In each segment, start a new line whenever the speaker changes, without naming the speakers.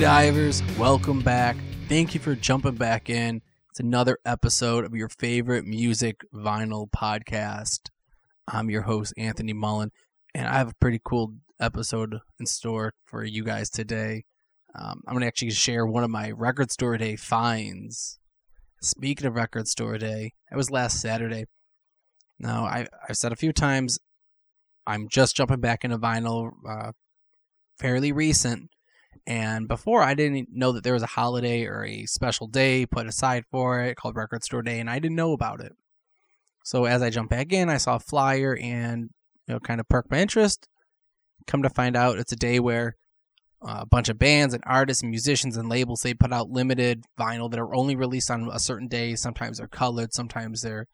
divers, welcome back. Thank you for jumping back in. It's another episode of your favorite music vinyl podcast. I'm your host, Anthony Mullen, and I have a pretty cool episode in store for you guys today. Um, I'm going to actually share one of my record store day finds. Speaking of record store day, it was last Saturday. Now, I, I've said a few times, I'm just jumping back into vinyl, uh, fairly recent. And before, I didn't know that there was a holiday or a special day put aside for it called Record Store Day, and I didn't know about it. So as I jumped back in, I saw a flyer and you know kind of perked my interest. Come to find out, it's a day where uh, a bunch of bands and artists and musicians and labels they put out limited vinyl that are only released on a certain day. Sometimes they're colored, sometimes they're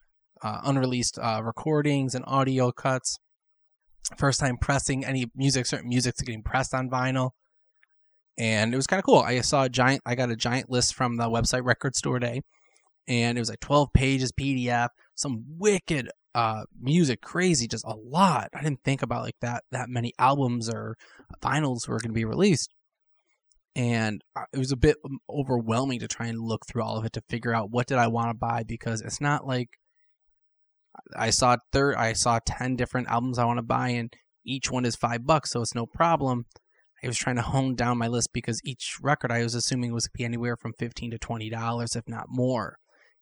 uh, unreleased uh, recordings and audio cuts. First time pressing any music, certain music's getting pressed on vinyl and it was kind of cool. I saw a giant. I got a giant list from the website Record Store Day, and it was like 12 pages PDF, some wicked uh, music, crazy, just a lot. I didn't think about like that that many albums or vinyls were going to be released, and uh, it was a bit overwhelming to try and look through all of it to figure out what did I want to buy because it's not like I saw third. I saw 10 different albums I want to buy, and each one is five bucks, so it's no problem I was trying to hone down my list because each record I was assuming was to be anywhere from fifteen to twenty dollars, if not more.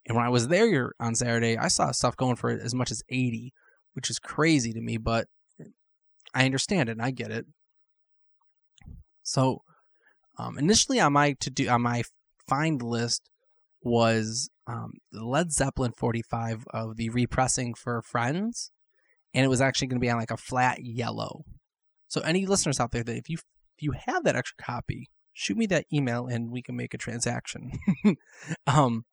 And when I was there on Saturday, I saw stuff going for as much as eighty, which is crazy to me, but I understand it and I get it. So um, initially on my to do on my find list was um, Led Zeppelin 45 of the repressing for Friends, and it was actually going to be on like a flat yellow. So any listeners out there that if you if you have that extra copy, shoot me that email and we can make a transaction. um,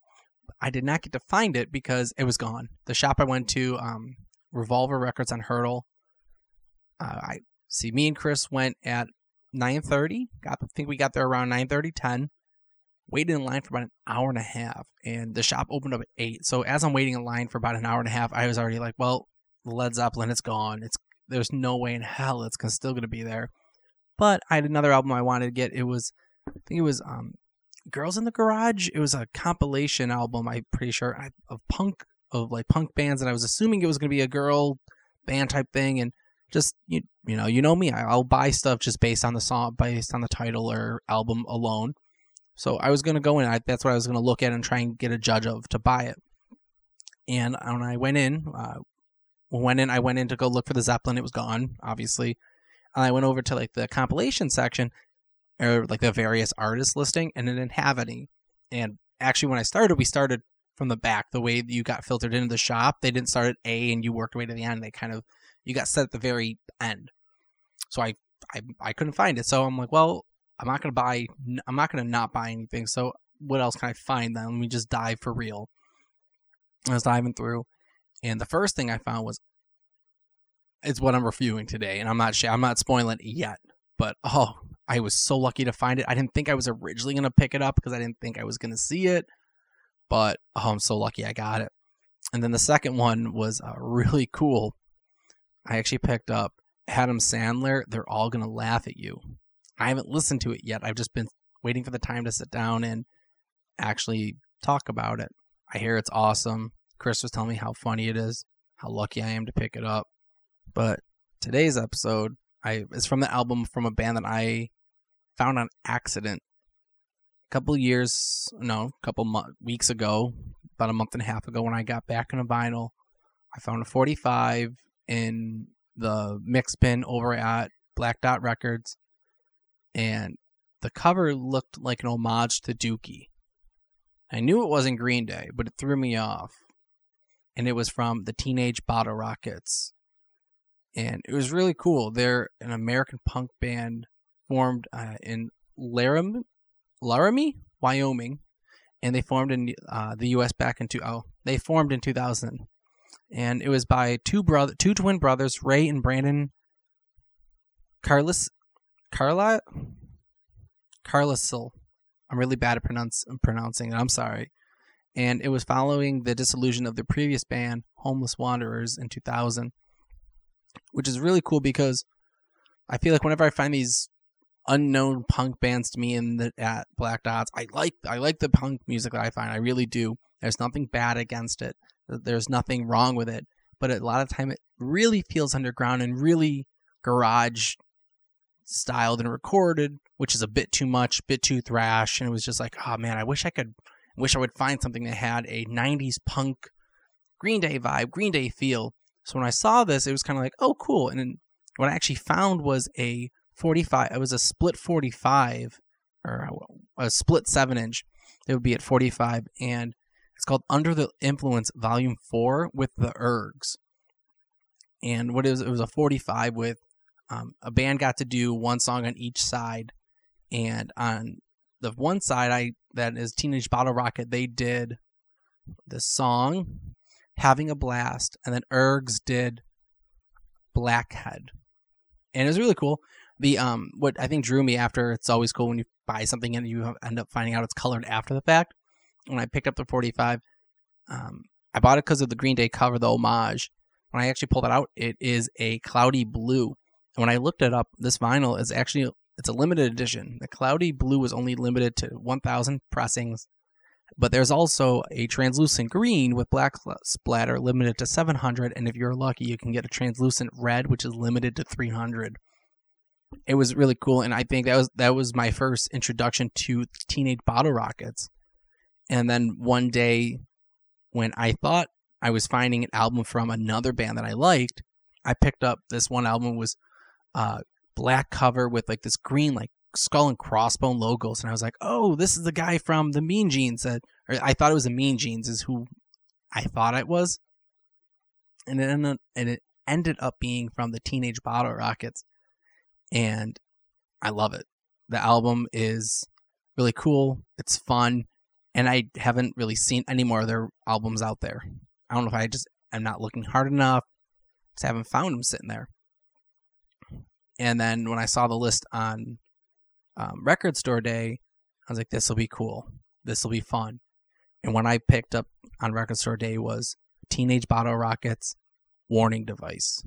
I did not get to find it because it was gone. The shop I went to, um, Revolver Records on Hurdle. Uh, I see. Me and Chris went at 9:30. Got I think we got there around 9:30, 10. Waited in line for about an hour and a half, and the shop opened up at eight. So as I'm waiting in line for about an hour and a half, I was already like, "Well, Led Zeppelin, it's gone. It's there's no way in hell it's still gonna be there." But I had another album I wanted to get. It was, I think it was um, Girls in the Garage. It was a compilation album, I'm pretty sure, of punk, of like punk bands. And I was assuming it was going to be a girl band type thing. And just, you, you know, you know me, I'll buy stuff just based on the song, based on the title or album alone. So I was going to go in. I, that's what I was going to look at and try and get a judge of to buy it. And when I went in, uh, went in, I went in to go look for the Zeppelin. It was gone, obviously I went over to like the compilation section or like the various artists listing, and it didn't have any. And actually, when I started, we started from the back, the way you got filtered into the shop. They didn't start at A and you worked way to the end. They kind of you got set at the very end. So I I I couldn't find it. So I'm like, well, I'm not gonna buy. I'm not gonna not buy anything. So what else can I find then? Let me just dive for real. I was diving through, and the first thing I found was is what I'm reviewing today, and I'm not sh- I'm not spoiling it yet. But oh, I was so lucky to find it. I didn't think I was originally gonna pick it up because I didn't think I was gonna see it, but oh, I'm so lucky I got it. And then the second one was uh, really cool. I actually picked up Adam Sandler. They're all gonna laugh at you. I haven't listened to it yet. I've just been waiting for the time to sit down and actually talk about it. I hear it's awesome. Chris was telling me how funny it is, how lucky I am to pick it up. But today's episode I is from the album from a band that I found on accident a couple years, no, a couple mo- weeks ago, about a month and a half ago when I got back in a vinyl. I found a 45 in the mix bin over at Black Dot Records, and the cover looked like an homage to Dookie. I knew it wasn't Green Day, but it threw me off. And it was from the Teenage Bottle Rockets and it was really cool. They're an American punk band formed uh, in Laramie, Laramie, Wyoming, and they formed in uh, the U.S. back in oh they formed in 2000, and it was by two brother two twin brothers Ray and Brandon Carlos Carla Carlosil. I'm really bad at pronounce, pronouncing it. I'm sorry. And it was following the dissolution of the previous band, Homeless Wonders, in 2000 which is really cool because I feel like whenever I find these unknown punk bands to me in the at Black Dots. I like I like the punk music that I find. I really do. There's nothing bad against it. There's nothing wrong with it. But a lot of time it really feels underground and really garage styled and recorded, which is a bit too much, bit too thrash. And it was just like, oh man, I wish I could wish I would find something that had a 90s punk Green Day vibe, Green Day feel. So when I saw this, it was kind of like, oh, cool. And then what I actually found was a 45. It was a split 45 or a split seven inch. It would be at 45, and it's called Under the Influence Volume Four with the Ergs. And what it was, it was a 45 with um, a band got to do one song on each side, and on the one side, I that is Teenage Bottle Rocket, they did the song "Having a Blast," and then Ergs did Blackhead, and it was really cool. The um, what I think drew me after it's always cool when you buy something and you end up finding out it's colored after the fact. When I picked up the 45, um, I bought it because of the Green Day cover, the homage. When I actually pulled it out, it is a cloudy blue. And when I looked it up, this vinyl is actually it's a limited edition. The cloudy blue was only limited to 1,000 pressings, but there's also a translucent green with black splatter limited to 700. And if you're lucky, you can get a translucent red, which is limited to 300 it was really cool and i think that was that was my first introduction to teenage bottle rockets and then one day when i thought i was finding an album from another band that i liked i picked up this one album was uh black cover with like this green like skull and crossbone logos and i was like oh this is the guy from the mean jeans that uh, or i thought it was the mean jeans is who i thought it was and it ended, and it ended up being from the teenage bottle rockets and I love it. The album is really cool. It's fun, and I haven't really seen any more of their albums out there. I don't know if I just am not looking hard enough. Just haven't found them sitting there. And then when I saw the list on um, Record Store Day, I was like, "This will be cool. This will be fun." And what I picked up on Record Store Day was Teenage Bottle Rockets Warning Device.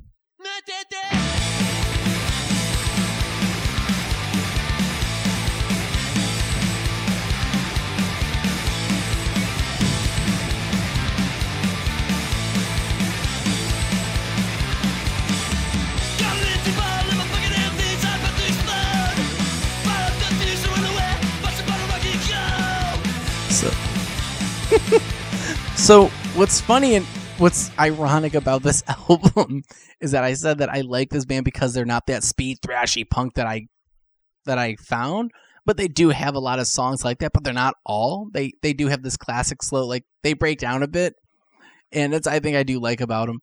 What's funny and what's ironic about this album is that I said that I like this band because they're not that speed thrashy punk that I that I found, but they do have a lot of songs like that, but they're not all. They they do have this classic slow like they break down a bit. And that's I think I do like about them.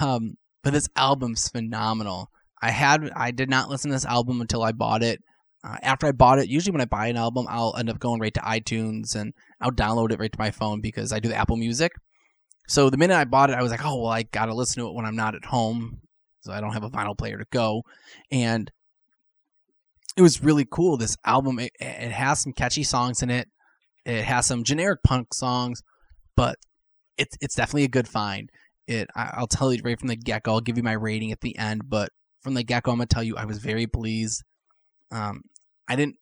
Um, but this album's phenomenal. I had I did not listen to this album until I bought it. Uh, after I bought it, usually when I buy an album, I'll end up going right to iTunes and I'll download it right to my phone because I do the Apple Music. So the minute I bought it, I was like, oh, well, I got to listen to it when I'm not at home. So I don't have a vinyl player to go. And it was really cool. This album, it, it has some catchy songs in it. It has some generic punk songs, but it's it's definitely a good find. It I, will tell you right from the get go. I'll give you my rating at the end, but from the get go, I'm gonna tell you I was very pleased. Um, I didn't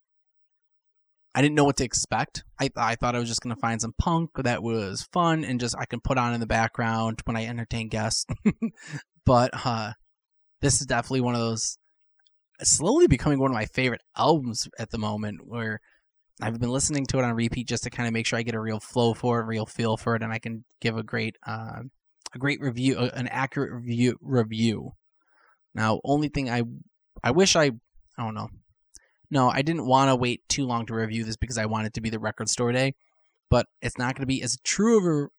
I didn't know what to expect. I I thought I was just gonna find some punk that was fun and just I can put on in the background when I entertain guests. but uh, this is definitely one of those slowly becoming one of my favorite albums at the moment where I've been listening to it on repeat just to kind of make sure I get a real flow for it, a real feel for it, and I can give a great uh, a great review, an accurate review review. Now, only thing I I wish I I don't know no, I didn't want to wait too long to review this because I wanted to be the record store day, but it's not going to be as true of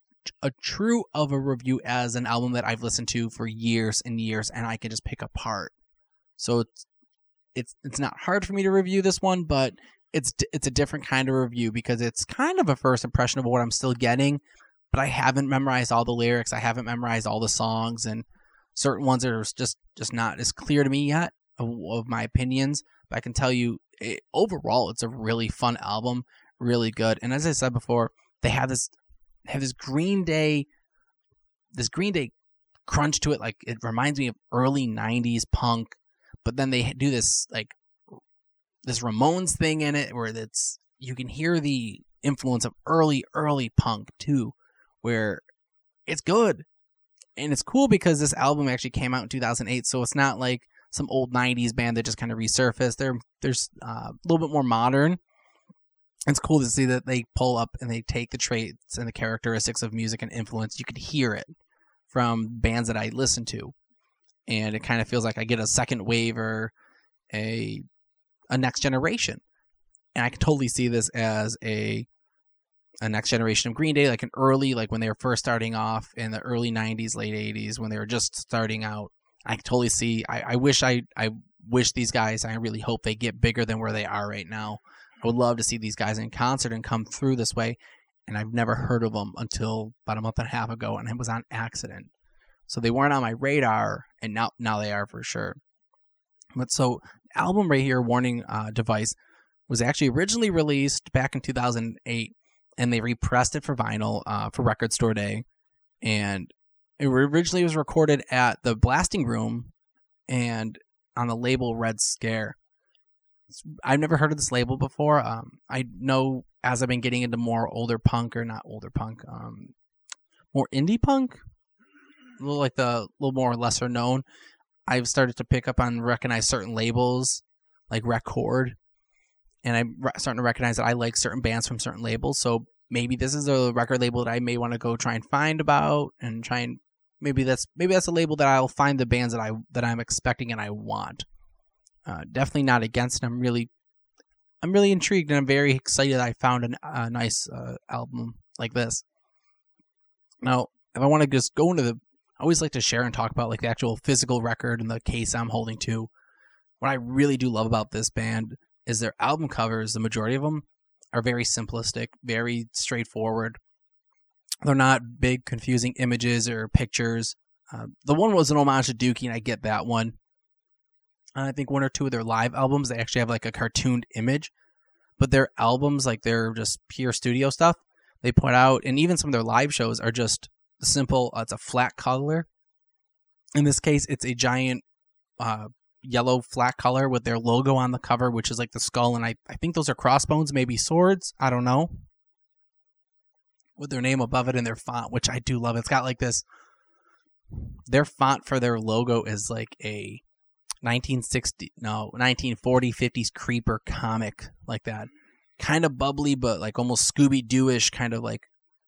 a, a true of a review as an album that I've listened to for years and years, and I can just pick apart. So it's it's it's not hard for me to review this one, but it's it's a different kind of review because it's kind of a first impression of what I'm still getting, but I haven't memorized all the lyrics, I haven't memorized all the songs, and certain ones are just just not as clear to me yet of, of my opinions. But I can tell you it, overall, it's a really fun album, really good. And as I said before, they have this have this Green Day, this Green Day crunch to it. Like it reminds me of early '90s punk, but then they do this like this Ramones thing in it where it's you can hear the influence of early early punk too, where it's good and it's cool because this album actually came out in 2008, so it's not like some old 90s band that just kind of resurfaced. They're there's uh, a little bit more modern. It's cool to see that they pull up and they take the traits and the characteristics of music and influence. You could hear it from bands that I listen to, and it kind of feels like I get a second wave or a a next generation. And I can totally see this as a a next generation of Green Day, like an early, like when they were first starting off in the early '90s, late '80s, when they were just starting out. I totally see. I, I wish I I wish these guys. I really hope they get bigger than where they are right now. I would love to see these guys in concert and come through this way. And I've never heard of them until about a month and a half ago, and it was on accident. So they weren't on my radar, and now now they are for sure. But so album right here, Warning uh, Device, was actually originally released back in 2008 and they repressed it for vinyl uh, for Record Store Day, and it originally was recorded at the Blasting Room, and on the label Red Scare. I've never heard of this label before. Um, I know as I've been getting into more older punk or not older punk, um, more indie punk, a little like the little more lesser known. I've started to pick up on recognize certain labels like Record and I'm starting to recognize that I like certain bands from certain labels. So maybe this is a record label that I may want to go try and find about and try and maybe that's maybe that's a label that I'll find the bands that I that I'm expecting and I want. Uh, definitely not against it. I'm really I'm really intrigued and I'm very excited I found an, a nice uh, album like this. Now, if I want to just go into the I always like to share and talk about like the actual physical record and the case I'm holding to. What I really do love about this band is their album covers, the majority of them are very simplistic, very straightforward. They're not big, confusing images or pictures. Uh, the one was an homage to Dookie, and I get that one. And I think one or two of their live albums, they actually have like a cartooned image. But their albums, like they're just pure studio stuff, they put out, and even some of their live shows are just simple. Uh, it's a flat color. In this case, it's a giant uh, yellow flat color with their logo on the cover, which is like the skull, and I, I think those are crossbones, maybe swords. I don't know. With their name above it in their font, which I do love. It's got like this. Their font for their logo is like a 1960, no, 1940, 50s creeper comic like that. Kind of bubbly, but like almost Scooby Doo ish, kind of like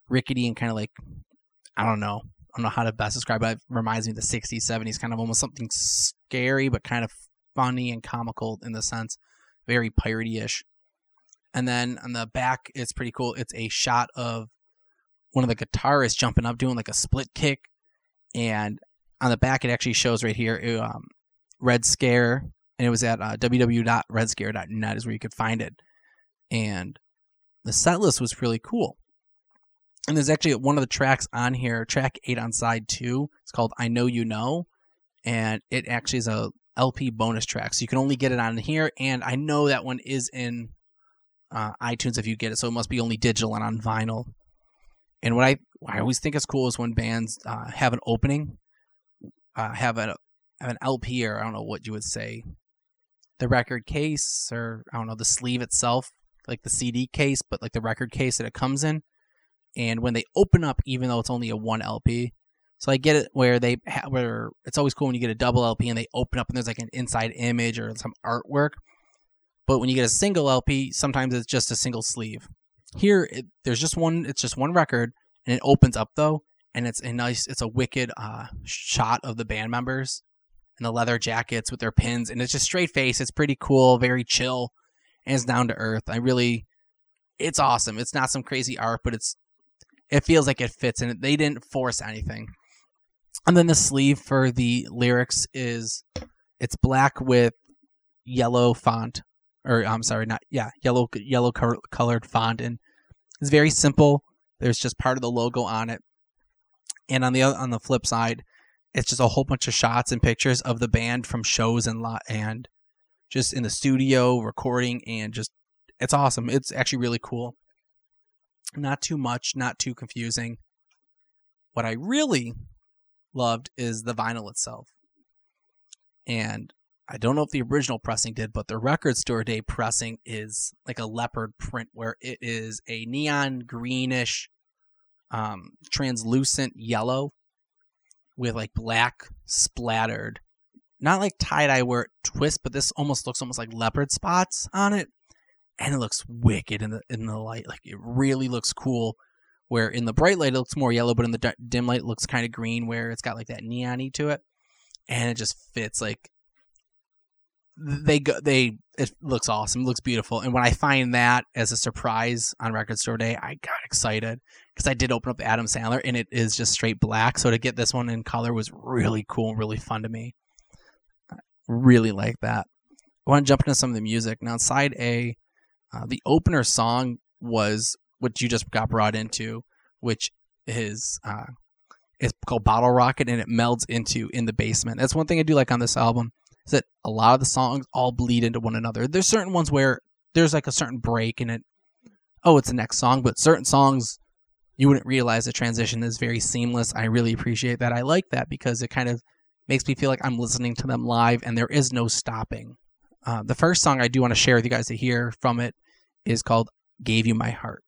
rickety and kind of like, I don't know. I don't know how to best describe it. It reminds me of the 60s, 70s, kind of almost something scary, but kind of funny and comical in the sense, very piratey ish. And then on the back, it's pretty cool. It's a shot of one of the guitarists jumping up, doing like a split kick. And on the back, it actually shows right here um, Red Scare. And it was at uh, www.redscare.net is where you could find it. And the set list was really cool and there's actually one of the tracks on here, track eight on side two. It's called "I Know You Know," and it actually is a LP bonus track, so you can only get it on here. And I know that one is in uh, iTunes if you get it, so it must be only digital and on vinyl. And what I what I always think is cool is when bands uh, have an opening, uh, have a have an LP or I don't know what you would say, the record case or I don't know the sleeve itself, like the CD case, but like the record case that it comes in and when they open up, even though it's only a one LP, so I get it where they ha- where it's always cool when you get a double LP and they open up and there's like an inside image or some artwork. But when you get a single LP, sometimes it's just a single sleeve. Here, it, there's just one. It's just one record, and it opens up though, and it's a nice. It's a wicked uh, shot of the band members in the leather jackets with their pins, and it's just straight face. It's pretty cool, very chill, and it's down to earth. I really, it's awesome. It's not some crazy art, but it's it feels like it fits and they didn't force anything. And then the sleeve for the lyrics is it's black with yellow font or I'm sorry, not yeah, yellow yellow colored font and it's very simple. There's just part of the logo on it. And on the other, on the flip side, it's just a whole bunch of shots and pictures of the band from shows and lot and just in the studio recording and just it's awesome. It's actually really cool. Not too much, not too confusing. What I really loved is the vinyl itself. And I don't know if the original pressing did, but the record store day pressing is like a leopard print where it is a neon greenish, um, translucent yellow with like black splattered, not like tie dye where it twists, but this almost looks almost like leopard spots on it, and it looks wicked in the in the light. Like it really looks cool. Where in the bright light it looks more yellow, but in the dim light it looks kind of green, where it's got like that neony to it, and it just fits like they go they it looks awesome it looks beautiful. And when i find that as a surprise on record store day i got excited because i did open up adam sandler and it is just straight black. So to get this one in color was really cool and really fun to me. I really like that. I want to jump into some of the music. Now side a uh, the opener song was what you just got brought into which is uh it's called bottle rocket and it melds into in the basement. That's one thing i do like on this album is that a lot of the songs all bleed into one another. There's certain ones where there's like a certain break in it. Oh, it's the next song, but certain songs you wouldn't realize the transition is very seamless. I really appreciate that. I like that because it kind of makes me feel like I'm listening to them live and there is no stopping. Uh, the first song I do want to share with you guys to hear from it is called Gave You My Heart.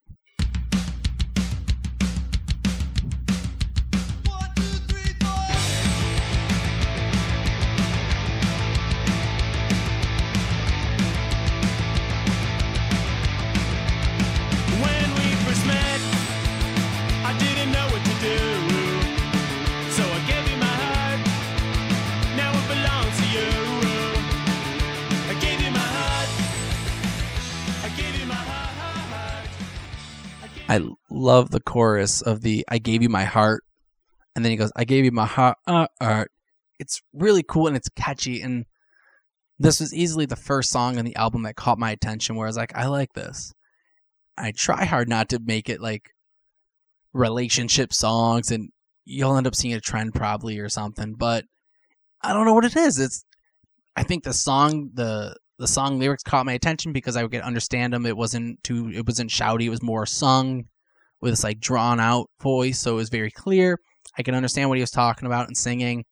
I love the chorus of the "I gave you my heart," and then he goes, "I gave you my heart." Uh, art. It's really cool and it's catchy, and this was easily the first song on the album that caught my attention. Where I was like, "I like this." I try hard not to make it like relationship songs, and you'll end up seeing a trend probably or something. But I don't know what it is. It's I think the song the the song lyrics caught my attention because I could understand them. It wasn't too, it wasn't shouty. It was more sung with this like drawn out voice, so it was very clear. I could understand what he was talking about and singing.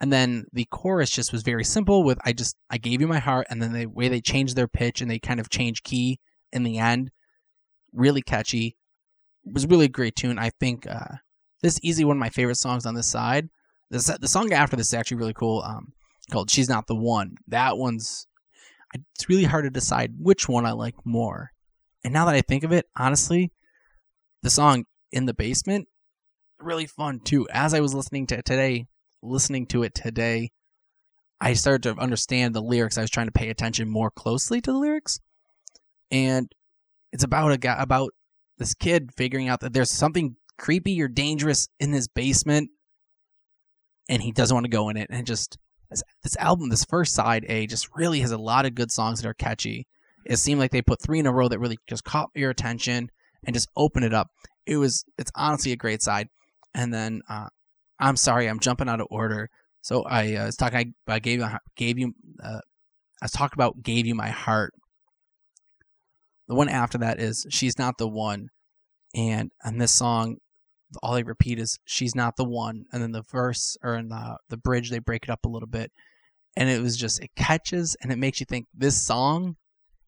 And then the chorus just was very simple. With I just I gave you my heart, and then the way they changed their pitch and they kind of changed key in the end, really catchy. It was really a great tune. I think uh, this is easily one of my favorite songs on this side. The the song after this is actually really cool. Um, called "She's Not the One." That one's it's really hard to decide which one I like more. And now that I think of it, honestly, the song in the basement really fun too. As I was listening to today, listening to it today, I started to understand the lyrics. I was trying to pay attention more closely to the lyrics, and it's about a guy about this kid figuring out that there's something creepy or dangerous in his basement, and he doesn't want to go in it, and just this, this album, this first side A, just really has a lot of good songs that are catchy. It seemed like they put three in a row that really just caught your attention and just opened it up. It was, it's honestly a great side. And then, uh, I'm sorry, I'm jumping out of order. So I uh, was talking, I, I gave you, gave you, uh, I talking about gave you my heart. The one after that is she's not the one, and and this song all they repeat is she's not the one and then the verse or in the the bridge they break it up a little bit and it was just it catches and it makes you think this song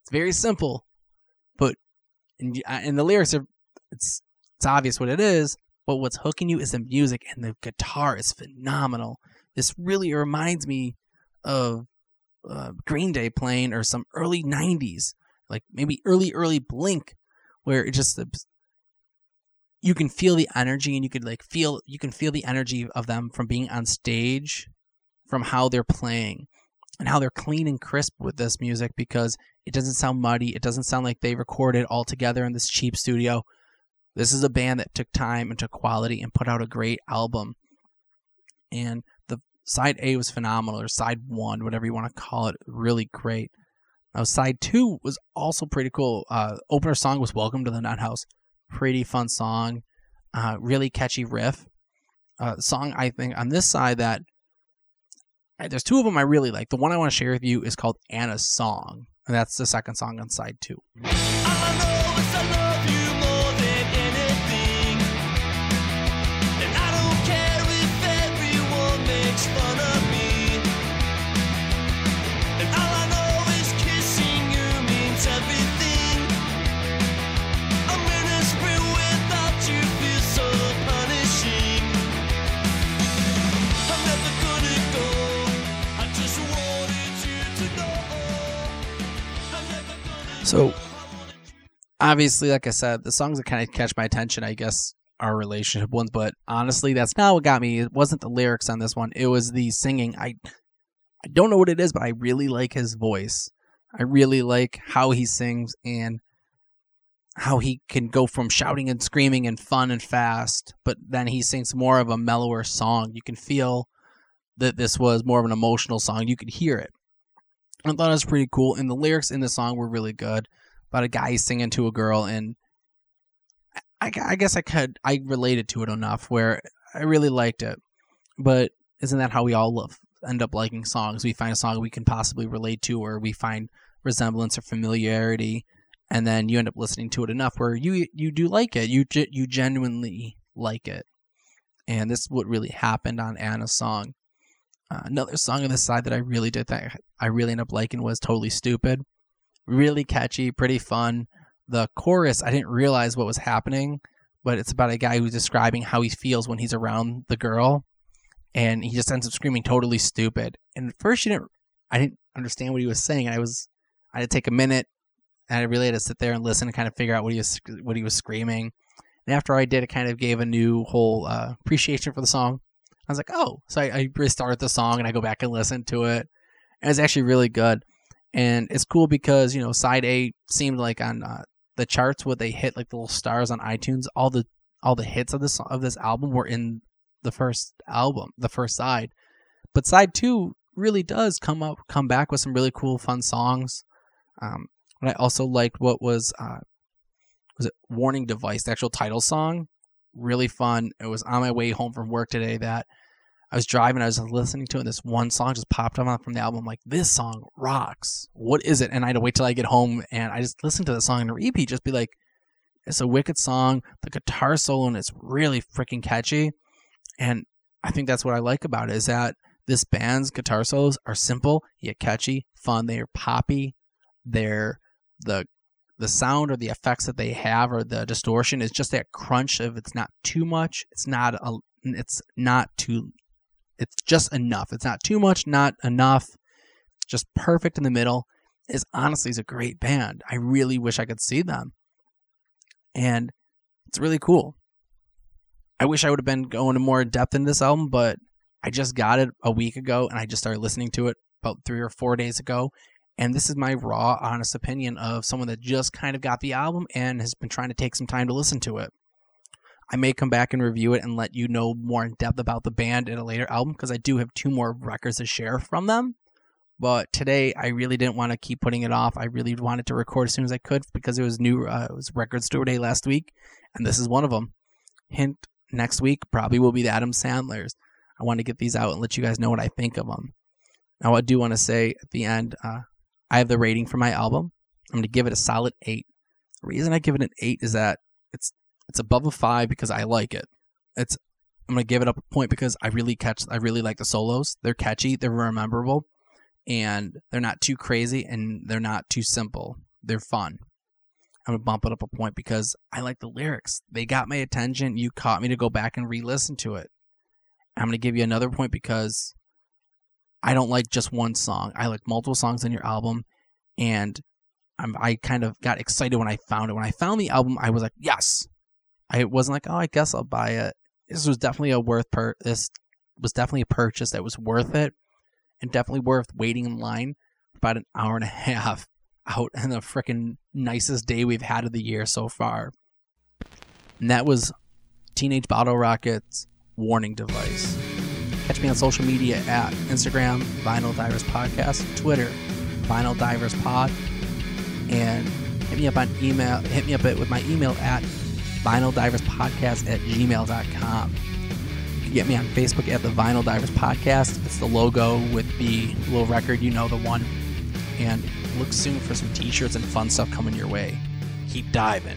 it's very simple but and, and the lyrics are it's it's obvious what it is but what's hooking you is the music and the guitar is phenomenal. This really reminds me of uh, green day playing or some early 90s like maybe early early blink where it just you can feel the energy and you could like feel you can feel the energy of them from being on stage from how they're playing and how they're clean and crisp with this music because it doesn't sound muddy it doesn't sound like they recorded all together in this cheap studio. This is a band that took time and took quality and put out a great album. And the side a was phenomenal or side one whatever you want to call it really great. Now side two was also pretty cool. Uh opener song was welcome to the nut house pretty fun song, uh, really catchy riff. Uh, song I think on this side that there's two of them I really like. The one I want to share with you is called Anna's Song, and that's the second song on side two. So, obviously, like I said, the songs that kind of catch my attention, I guess, are relationship ones. But honestly, that's not what got me. It wasn't the lyrics on this one. It was the singing. I, I don't know what it is, but I really like his voice. I really like how he sings and how he can go from shouting and screaming and fun and fast, but then he sings more of a mellower song. You can feel that this was more of an emotional song. You could hear it. I thought it was pretty cool, and the lyrics in the song were really good. About a guy singing to a girl, and I, I guess I could I related to it enough where I really liked it. But isn't that how we all love, end up liking songs? We find a song we can possibly relate to, or we find resemblance or familiarity, and then you end up listening to it enough where you you do like it. You you genuinely like it, and this is what really happened on Anna's song. Uh, another song on this side that I really did think I really end up liking was "Totally Stupid." Really catchy, pretty fun. The chorus, I didn't realize what was happening, but it's about a guy who's describing how he feels when he's around the girl, and he just ends up screaming "Totally stupid." And at first, you didn't, I didn't understand what he was saying. I was, I had to take a minute, and I really had to sit there and listen and kind of figure out what he was, what he was screaming. And after I did, it kind of gave a new whole uh, appreciation for the song. I was like, oh, so I, I restart the song and I go back and listen to it, and it's actually really good. And it's cool because you know side A seemed like on uh, the charts where they hit like the little stars on iTunes. All the all the hits of this of this album were in the first album, the first side. But side two really does come up come back with some really cool fun songs. Um, and I also liked what was uh, was it Warning Device, the actual title song really fun. It was on my way home from work today that I was driving, I was listening to it, and this one song just popped up from the album. I'm like, this song rocks. What is it? And I had to wait till I get home and I just listened to the song and repeat, just be like, it's a wicked song. The guitar solo and it's really freaking catchy. And I think that's what I like about it is that this band's guitar solos are simple yet catchy, fun. They are poppy. They're the the sound or the effects that they have or the distortion is just that crunch of it's not too much it's not a it's not too it's just enough. It's not too much not enough. Just perfect in the middle is honestly is a great band. I really wish i could see them. And it's really cool. I wish i would have been going more in depth in this album but i just got it a week ago and i just started listening to it about three or four days ago and this is my raw, honest opinion of someone that just kind of got the album and has been trying to take some time to listen to it. I may come back and review it and let you know more in depth about the band in a later album because I do have two more records to share from them. But today, I really didn't want to keep putting it off. I really wanted to record as soon as I could because it was new. Uh, it was Record Store Day last week, and this is one of them. Hint: next week probably will be the Adam Sandler's. I want to get these out and let you guys know what I think of them. Now, I do want to say at the end, uh, I have the rating for my album. I'm going to give it a solid eight. The reason I give it an eight is that it's it's above a five because I like it. It's I'm going to give it up a point because I really catch I really like the solos. They're catchy, they're memorable, and they're not too crazy and they're not too simple. They're fun. I'm gonna bump it up a point because I like the lyrics. They got my attention. You caught me to go back and re-listen to it. I'm gonna give you another point because I don't like just one song. I like multiple songs on your album, and I'm, I kind of got excited when I found it. When I found the album, I was like, yes. I wasn't like, oh, I guess I'll buy it. This was definitely a worth per. This was definitely a purchase that was worth it, and definitely worth waiting in line about an hour and a half out in the freaking nicest day we've had of the year so far. And that was Teenage Bottle Rockets warning device. Catch me on social media at Instagram, Vinyl Divers Podcast, Twitter, Vinyl Divers Pod, and hit me up on email. Hit me up with my email at vinyldiverspodcast at gmail.com. You can get me on Facebook at the Vinyl Divers Podcast. It's the logo with the little record, you know the one. And look soon for some t shirts and fun stuff coming your way. Keep diving.